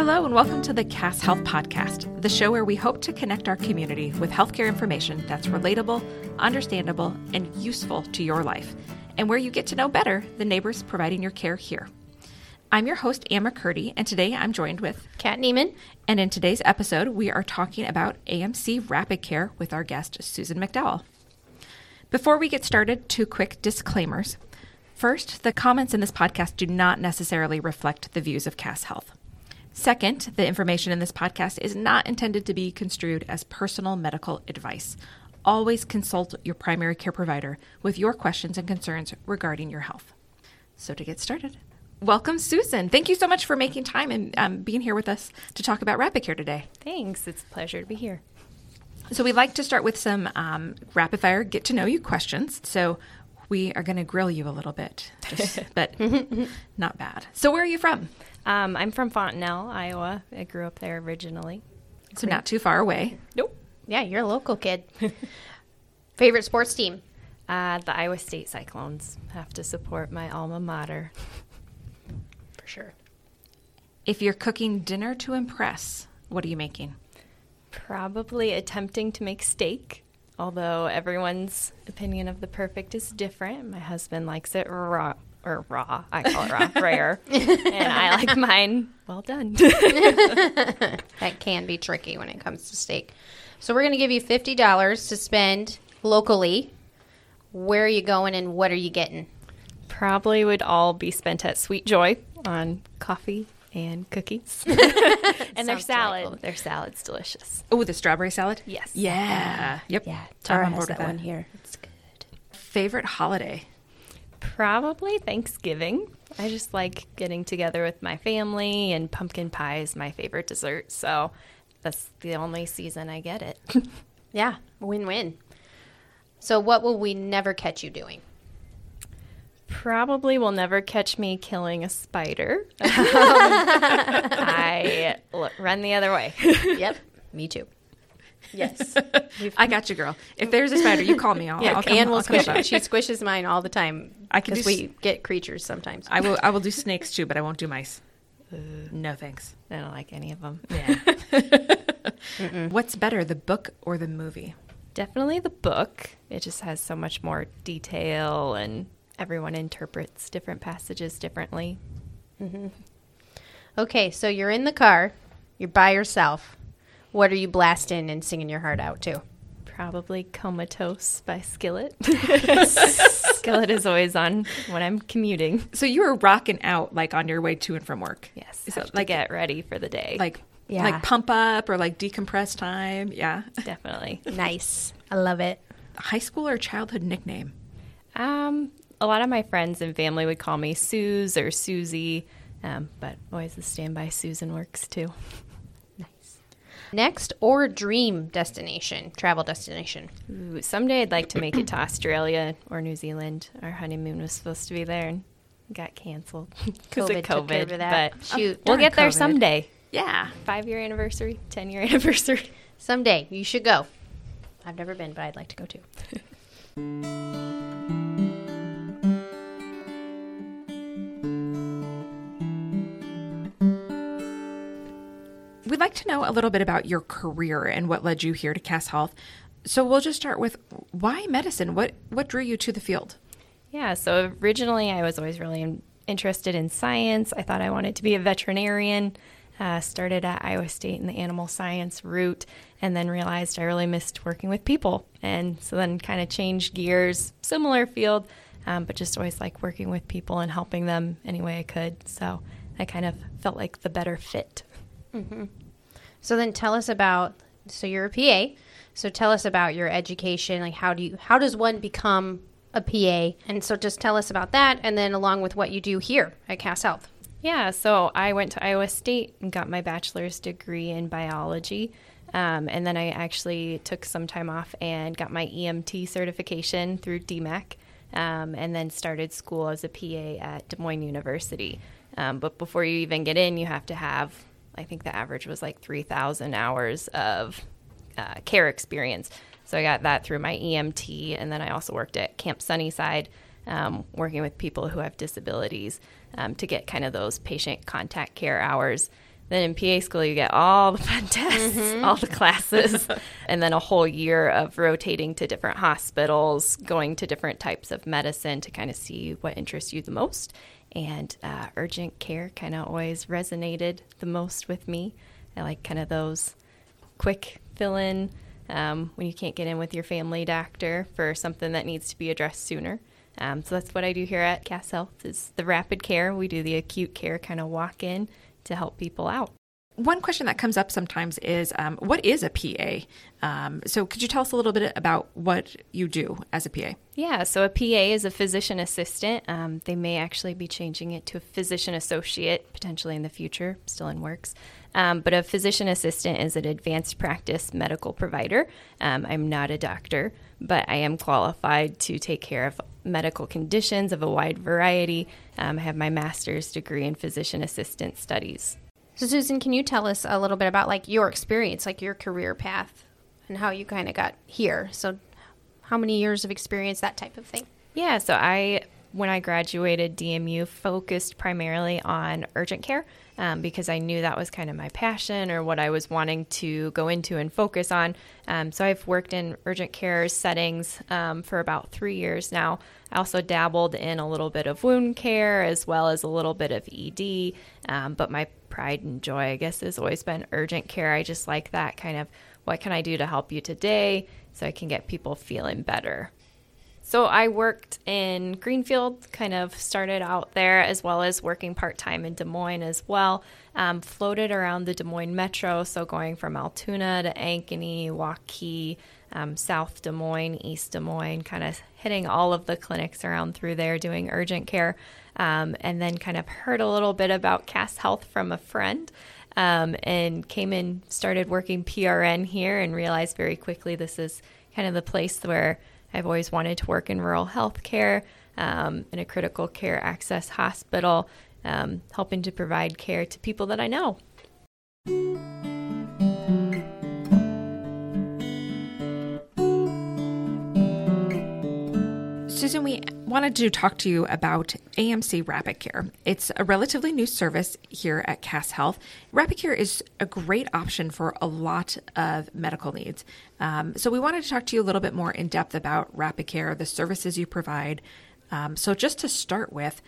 Hello, and welcome to the Cass Health Podcast, the show where we hope to connect our community with healthcare information that's relatable, understandable, and useful to your life, and where you get to know better the neighbors providing your care here. I'm your host, Ann McCurdy, and today I'm joined with Kat Neiman. And in today's episode, we are talking about AMC Rapid Care with our guest, Susan McDowell. Before we get started, two quick disclaimers. First, the comments in this podcast do not necessarily reflect the views of Cass Health. Second, the information in this podcast is not intended to be construed as personal medical advice. Always consult your primary care provider with your questions and concerns regarding your health. So, to get started, welcome, Susan. Thank you so much for making time and um, being here with us to talk about Rapid Care today. Thanks. It's a pleasure to be here. So, we'd like to start with some um, rapid fire get to know you questions. So, we are going to grill you a little bit, just, but not bad. So, where are you from? Um, I'm from Fontanelle, Iowa. I grew up there originally. So, not too far away. Nope. Yeah, you're a local kid. Favorite sports team? Uh, the Iowa State Cyclones have to support my alma mater. For sure. If you're cooking dinner to impress, what are you making? Probably attempting to make steak, although everyone's opinion of the perfect is different. My husband likes it raw or raw. I call it raw, rare, and I like mine well done. that can be tricky when it comes to steak. So we're going to give you fifty dollars to spend locally. Where are you going, and what are you getting? Probably would all be spent at Sweet Joy on coffee and cookies. and their salad. Delightful. Their salad's delicious. Oh, the strawberry salad? Yes. Yeah. yeah. Yep. Yeah. Tara has that, that one here. It's good. Favorite holiday? Probably Thanksgiving. I just like getting together with my family, and pumpkin pie is my favorite dessert. So that's the only season I get it. yeah, win win. So, what will we never catch you doing? Probably will never catch me killing a spider. I run the other way. yep, me too. Yes, I got you, girl. If there's a spider, you call me. I'll, yeah, I'll come, Ann will I'll squish it. She squishes mine all the time. I can because we get creatures sometimes. I will. I will do snakes too, but I won't do mice. Uh, no thanks. I don't like any of them. Yeah. What's better, the book or the movie? Definitely the book. It just has so much more detail, and everyone interprets different passages differently. Mm-hmm. Okay, so you're in the car, you're by yourself. What are you blasting and singing your heart out to? Probably Comatose by Skillet. Skillet is always on when I'm commuting. So you were rocking out like on your way to and from work. Yes. So like get ready for the day. Like yeah. like pump up or like decompress time. Yeah. Definitely. nice. I love it. High school or childhood nickname? Um, a lot of my friends and family would call me Suze or Susie, um, but always the standby Susan works too. Nice. Next or dream destination, travel destination? Ooh, someday I'd like to make it to Australia or New Zealand. Our honeymoon was supposed to be there and got canceled because of COVID. But Shoot, we'll get there COVID. someday. Yeah. Five year anniversary, 10 year anniversary. Someday. You should go. I've never been, but I'd like to go too. Like to know a little bit about your career and what led you here to Cass Health. So we'll just start with why medicine? What what drew you to the field? Yeah, so originally I was always really interested in science. I thought I wanted to be a veterinarian. Uh, started at Iowa State in the animal science route, and then realized I really missed working with people. And so then kind of changed gears, similar field, um, but just always like working with people and helping them any way I could. So I kind of felt like the better fit. Mm-hmm. So then tell us about so you're a PA. So tell us about your education. Like how do you how does one become a PA? And so just tell us about that and then along with what you do here at Cass Health. Yeah, so I went to Iowa State and got my bachelor's degree in biology. Um, and then I actually took some time off and got my EMT certification through DMACC, um, and then started school as a PA at Des Moines University. Um, but before you even get in, you have to have I think the average was like 3,000 hours of uh, care experience. So I got that through my EMT, and then I also worked at Camp Sunnyside, um, working with people who have disabilities um, to get kind of those patient contact care hours. Then in PA school, you get all the fun tests, mm-hmm. all the classes, and then a whole year of rotating to different hospitals, going to different types of medicine to kind of see what interests you the most. And uh, urgent care kind of always resonated the most with me. I like kind of those quick fill in um, when you can't get in with your family doctor for something that needs to be addressed sooner. Um, so that's what I do here at Cass Health is the rapid care. We do the acute care kind of walk in to help people out. One question that comes up sometimes is um, what is a PA? Um, so, could you tell us a little bit about what you do as a PA? Yeah, so a PA is a physician assistant. Um, they may actually be changing it to a physician associate potentially in the future, still in works. Um, but a physician assistant is an advanced practice medical provider. Um, I'm not a doctor, but I am qualified to take care of medical conditions of a wide variety. Um, I have my master's degree in physician assistant studies. So, Susan, can you tell us a little bit about like your experience, like your career path, and how you kind of got here? So, how many years of experience, that type of thing? Yeah, so I when I graduated DMU focused primarily on urgent care um, because I knew that was kind of my passion or what I was wanting to go into and focus on. Um, so I've worked in urgent care settings um, for about three years now. I also dabbled in a little bit of wound care as well as a little bit of ED, um, but my pride and joy, I guess, has always been urgent care. I just like that kind of what can I do to help you today so I can get people feeling better. So I worked in Greenfield, kind of started out there, as well as working part time in Des Moines as well. Um, floated around the Des Moines metro, so going from Altoona to Ankeny, Waukee, um, South Des Moines, East Des Moines, kind of hitting all of the clinics around through there doing urgent care. Um, and then kind of heard a little bit about Cass Health from a friend. Um, and came in, started working PRN here, and realized very quickly this is kind of the place where I've always wanted to work in rural health care, um, in a critical care access hospital, um, helping to provide care to people that I know. Susan, we wanted to talk to you about AMC Rapid Care. It's a relatively new service here at Cass Health. Rapid Care is a great option for a lot of medical needs. Um, so, we wanted to talk to you a little bit more in depth about Rapid Care, the services you provide. Um, so, just to start with,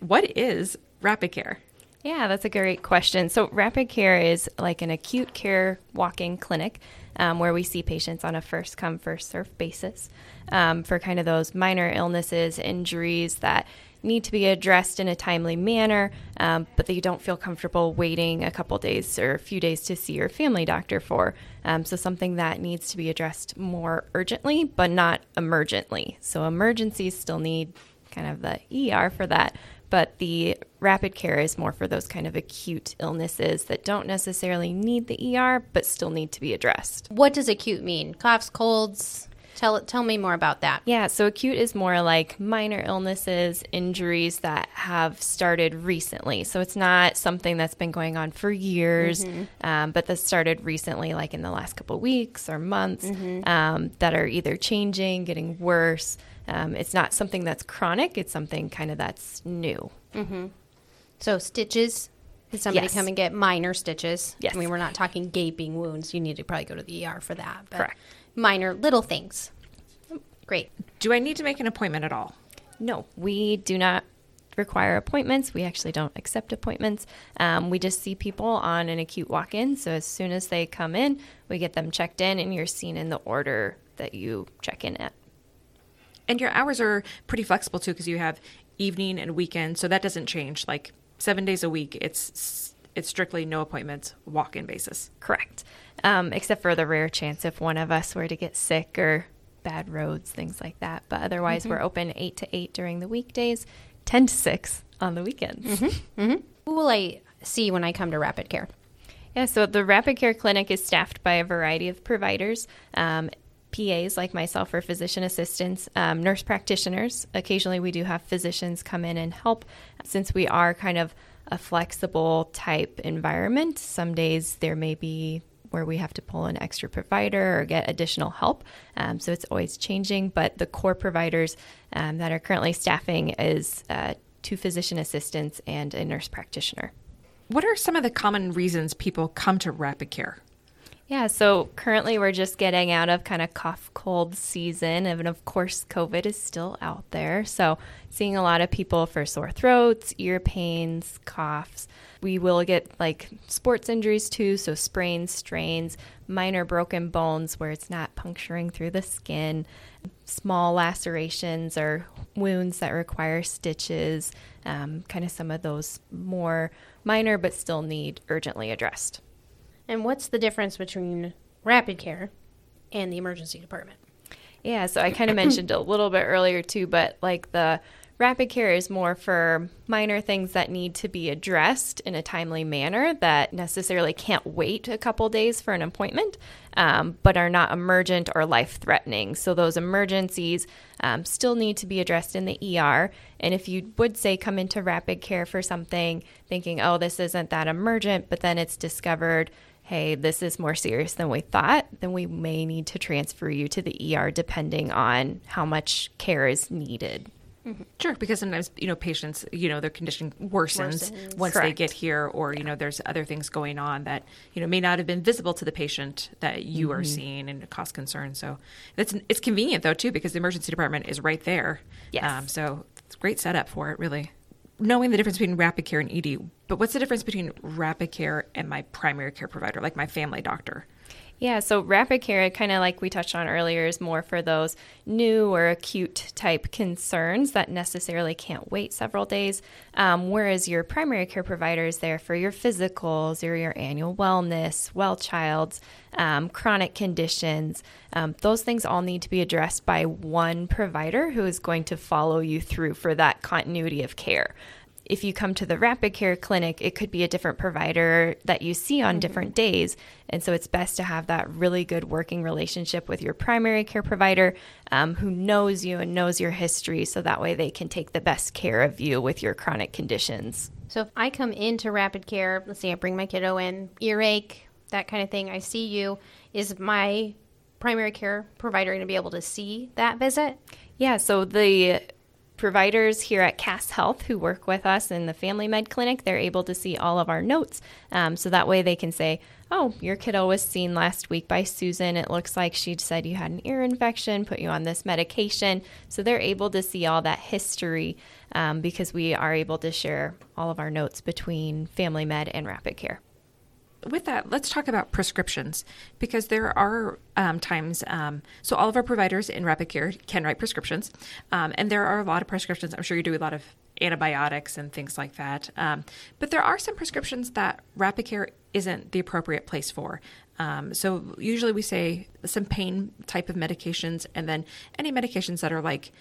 what is Rapid Care? Yeah, that's a great question. So, Rapid Care is like an acute care walk in clinic um, where we see patients on a first come, first serve basis um, for kind of those minor illnesses, injuries that need to be addressed in a timely manner, um, but that you don't feel comfortable waiting a couple days or a few days to see your family doctor for. Um, so, something that needs to be addressed more urgently, but not emergently. So, emergencies still need kind of the ER for that, but the rapid care is more for those kind of acute illnesses that don't necessarily need the ER but still need to be addressed. What does acute mean? Coughs, colds? Tell tell me more about that. Yeah, so acute is more like minor illnesses, injuries that have started recently. So it's not something that's been going on for years, mm-hmm. um, but that started recently, like in the last couple weeks or months, mm-hmm. um, that are either changing, getting worse. Um, it's not something that's chronic. It's something kind of that's new. Mm-hmm. So stitches. Did somebody yes. come and get minor stitches? Yes. I mean, we're not talking gaping wounds. You need to probably go to the ER for that. Correct. Minor little things. Great. Do I need to make an appointment at all? No, we do not require appointments. We actually don't accept appointments. Um, we just see people on an acute walk in. So as soon as they come in, we get them checked in and you're seen in the order that you check in at. And your hours are pretty flexible too, because you have evening and weekend, so that doesn't change. Like seven days a week, it's it's strictly no appointments, walk-in basis. Correct. Um, except for the rare chance if one of us were to get sick or bad roads, things like that. But otherwise, mm-hmm. we're open eight to eight during the weekdays, ten to six on the weekends. Mm-hmm. Mm-hmm. Who will I see when I come to Rapid Care? Yeah, so the Rapid Care Clinic is staffed by a variety of providers. Um, PAs like myself or physician assistants, um, nurse practitioners. Occasionally, we do have physicians come in and help since we are kind of a flexible type environment. Some days there may be where we have to pull an extra provider or get additional help. Um, so it's always changing, but the core providers um, that are currently staffing is uh, two physician assistants and a nurse practitioner. What are some of the common reasons people come to Rapid Care? Yeah, so currently we're just getting out of kind of cough cold season, and of course, COVID is still out there. So, seeing a lot of people for sore throats, ear pains, coughs. We will get like sports injuries too, so sprains, strains, minor broken bones where it's not puncturing through the skin, small lacerations or wounds that require stitches, um, kind of some of those more minor but still need urgently addressed. And what's the difference between rapid care and the emergency department? Yeah, so I kind of mentioned a little bit earlier too, but like the rapid care is more for minor things that need to be addressed in a timely manner that necessarily can't wait a couple days for an appointment, um, but are not emergent or life threatening. So those emergencies um, still need to be addressed in the ER. And if you would say come into rapid care for something thinking, oh, this isn't that emergent, but then it's discovered hey, this is more serious than we thought, then we may need to transfer you to the ER depending on how much care is needed. Mm-hmm. Sure, because sometimes you know patients, you know, their condition worsens, worsens. once Correct. they get here, or you know, there's other things going on that you know may not have been visible to the patient that you mm-hmm. are seeing and cause concern. So it's it's convenient though too because the emergency department is right there. Yes. Um, so it's a great setup for it, really knowing the difference between rapid care and ED, but what's the difference between rapid care and my primary care provider, like my family doctor? Yeah, so rapid care, kind of like we touched on earlier, is more for those new or acute type concerns that necessarily can't wait several days. Um, whereas your primary care provider is there for your physicals or your annual wellness, well child's, um, chronic conditions. Um, those things all need to be addressed by one provider who is going to follow you through for that continuity of care if you come to the rapid care clinic, it could be a different provider that you see on mm-hmm. different days. And so it's best to have that really good working relationship with your primary care provider um, who knows you and knows your history so that way they can take the best care of you with your chronic conditions. So if I come into rapid care, let's say I bring my kiddo in, earache, that kind of thing, I see you, is my primary care provider going to be able to see that visit? Yeah, so the providers here at Cass Health who work with us in the Family Med Clinic, they're able to see all of our notes. Um, so that way they can say, oh, your kiddo was seen last week by Susan. It looks like she said you had an ear infection, put you on this medication. So they're able to see all that history um, because we are able to share all of our notes between Family Med and Rapid Care with that, let's talk about prescriptions because there are um, times. Um, so all of our providers in Rapid Care can write prescriptions, um, and there are a lot of prescriptions. I'm sure you do a lot of antibiotics and things like that. Um, but there are some prescriptions that Rapid Care isn't the appropriate place for. Um, so usually we say some pain type of medications, and then any medications that are like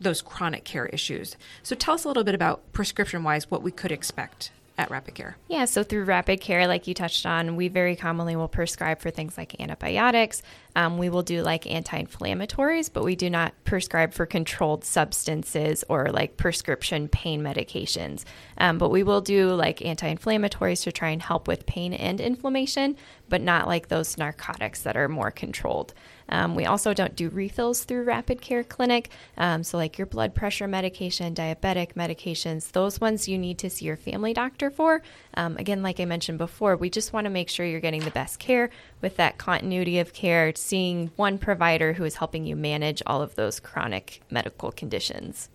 those chronic care issues. So tell us a little bit about prescription wise what we could expect at Rapid Care? Yeah, so through Rapid Care, like you touched on, we very commonly will prescribe for things like antibiotics. Um, we will do like anti inflammatories, but we do not prescribe for controlled substances or like prescription pain medications. Um, but we will do like anti inflammatories to try and help with pain and inflammation, but not like those narcotics that are more controlled. Um, we also don't do refills through Rapid Care Clinic. Um, so, like your blood pressure medication, diabetic medications, those ones you need to see your family doctor for. Um, again, like I mentioned before, we just want to make sure you're getting the best care with that continuity of care, seeing one provider who is helping you manage all of those chronic medical conditions.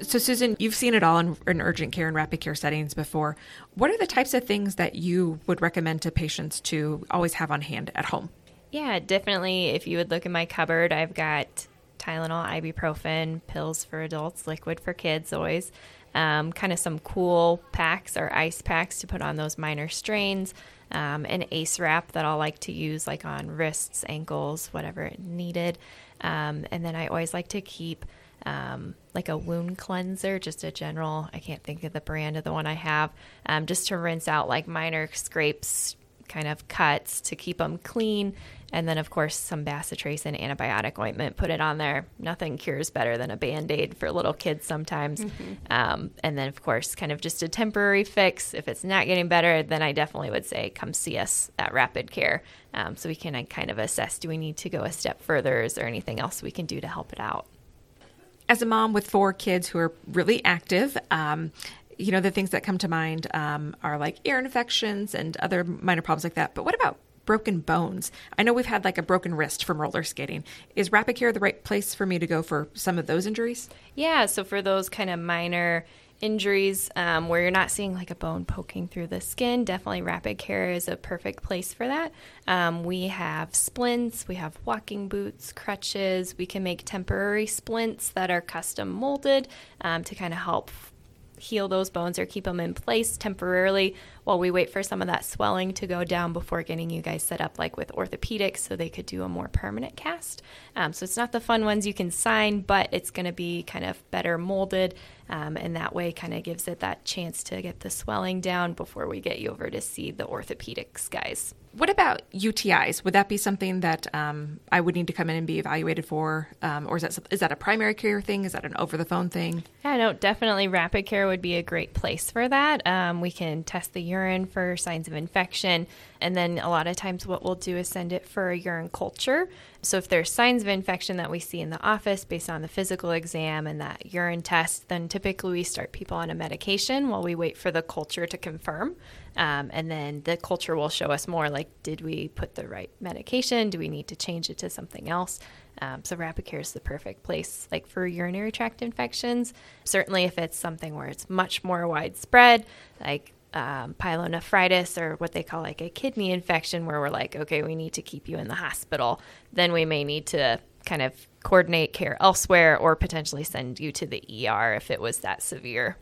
So, Susan, you've seen it all in, in, urgent care and rapid care settings before. What are the types of things that you would recommend to patients to always have on hand at home? Yeah, definitely. If you would look in my cupboard, I've got Tylenol, ibuprofen, pills for adults, liquid for kids, always. Um, kind of some cool packs or ice packs to put on those minor strains. Um, an ace wrap that I'll like to use, like on wrists, ankles, whatever needed. Um, and then I always like to keep um, like a wound cleanser, just a general, I can't think of the brand of the one I have, um, just to rinse out like minor scrapes, kind of cuts to keep them clean. And then, of course, some bacitracin antibiotic ointment, put it on there. Nothing cures better than a band aid for little kids sometimes. Mm-hmm. Um, and then, of course, kind of just a temporary fix. If it's not getting better, then I definitely would say come see us at Rapid Care um, so we can uh, kind of assess do we need to go a step further? Is there anything else we can do to help it out? As a mom with four kids who are really active, um, you know, the things that come to mind um, are like ear infections and other minor problems like that. But what about broken bones? I know we've had like a broken wrist from roller skating. Is Rapid Care the right place for me to go for some of those injuries? Yeah, so for those kind of minor injuries um, where you're not seeing like a bone poking through the skin, definitely Rapid Care is a perfect place for that. Um, we have splints, we have walking boots, crutches. We can make temporary splints that are custom molded um, to kind of help heal those bones or keep them in place temporarily while we wait for some of that swelling to go down before getting you guys set up like with orthopedics so they could do a more permanent cast. Um, so it's not the fun ones you can sign, but it's going to be kind of better molded. Um, and that way kind of gives it that chance to get the swelling down before we get you over to see the orthopedics guys. What about UTIs? Would that be something that um, I would need to come in and be evaluated for, um, or is that is that a primary care thing? Is that an over the phone thing? Yeah, no, definitely. Rapid Care would be a great place for that. Um, we can test the urine for signs of infection, and then a lot of times what we'll do is send it for a urine culture. So if there's signs of infection that we see in the office based on the physical exam and that urine test, then typically we start people on a medication while we wait for the culture to confirm. Um, and then the culture will show us more like, did we put the right medication? Do we need to change it to something else? Um, so rapid care is the perfect place, like for urinary tract infections. Certainly, if it's something where it's much more widespread, like um, pyelonephritis or what they call like a kidney infection, where we're like, okay, we need to keep you in the hospital, then we may need to kind of coordinate care elsewhere or potentially send you to the ER if it was that severe.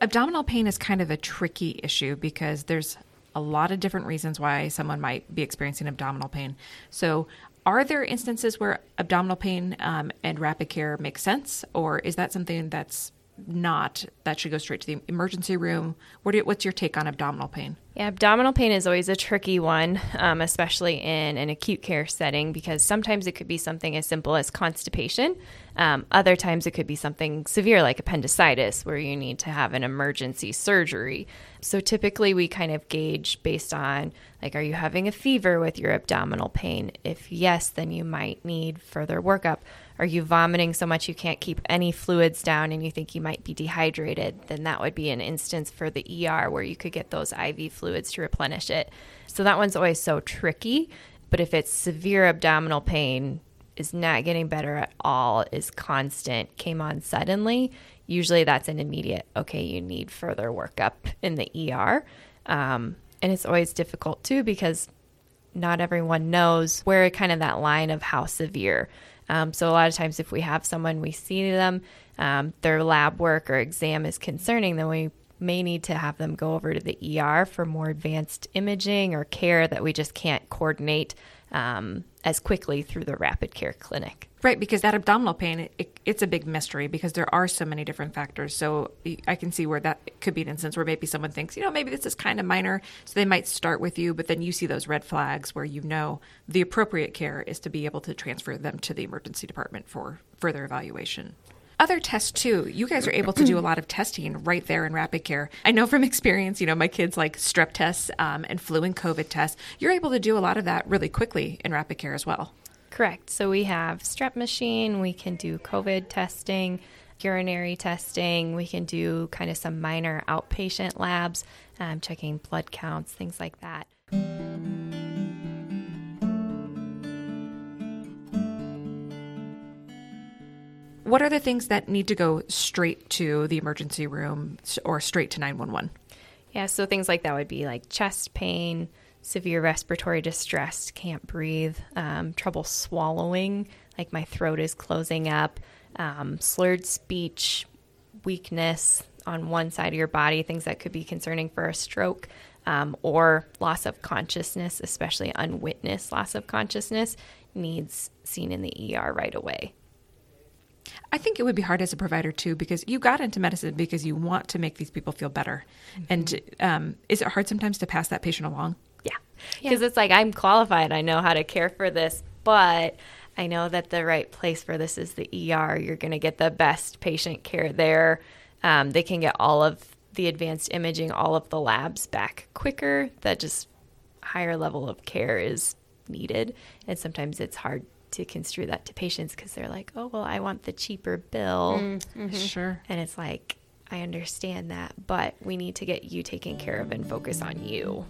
Abdominal pain is kind of a tricky issue because there's a lot of different reasons why someone might be experiencing abdominal pain. So, are there instances where abdominal pain um, and rapid care make sense, or is that something that's not that should go straight to the emergency room. What you, what's your take on abdominal pain? Yeah abdominal pain is always a tricky one um, especially in an acute care setting because sometimes it could be something as simple as constipation. Um, other times it could be something severe like appendicitis where you need to have an emergency surgery. So typically we kind of gauge based on like are you having a fever with your abdominal pain? If yes then you might need further workup are you vomiting so much you can't keep any fluids down and you think you might be dehydrated? Then that would be an instance for the ER where you could get those IV fluids to replenish it. So that one's always so tricky. But if it's severe abdominal pain, is not getting better at all, is constant, came on suddenly, usually that's an immediate, okay, you need further workup in the ER. Um, and it's always difficult too because not everyone knows where kind of that line of how severe. Um, so a lot of times, if we have someone we see them, um, their lab work or exam is concerning, then we may need to have them go over to the ER for more advanced imaging or care that we just can't coordinate um, as quickly through the rapid care clinic. Right, because that abdominal pain, it, it's a big mystery because there are so many different factors. So I can see where that could be an instance where maybe someone thinks, you know, maybe this is kind of minor. So they might start with you, but then you see those red flags where you know the appropriate care is to be able to transfer them to the emergency department for further evaluation other tests too. You guys are able to do a lot of testing right there in Rapid Care. I know from experience, you know, my kids like strep tests um, and flu and COVID tests. You're able to do a lot of that really quickly in Rapid Care as well. Correct. So we have strep machine, we can do COVID testing, urinary testing, we can do kind of some minor outpatient labs, um, checking blood counts, things like that. What are the things that need to go straight to the emergency room or straight to 911? Yeah, so things like that would be like chest pain, severe respiratory distress, can't breathe, um, trouble swallowing, like my throat is closing up, um, slurred speech, weakness on one side of your body, things that could be concerning for a stroke, um, or loss of consciousness, especially unwitnessed loss of consciousness, needs seen in the ER right away. I think it would be hard as a provider too because you got into medicine because you want to make these people feel better. Mm-hmm. And um, is it hard sometimes to pass that patient along? Yeah. because it's like I'm qualified. I know how to care for this, but I know that the right place for this is the ER. You're going to get the best patient care there. Um, they can get all of the advanced imaging, all of the labs back quicker. That just higher level of care is needed. And sometimes it's hard to construe that to patients because they're like, oh, well, I want the cheaper bill. Mm-hmm. Sure. And it's like, I understand that, but we need to get you taken care of and focus on you.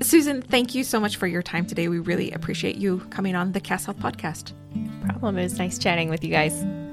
Susan, thank you so much for your time today. We really appreciate you coming on the Cass Health podcast. Problem. It was nice chatting with you guys.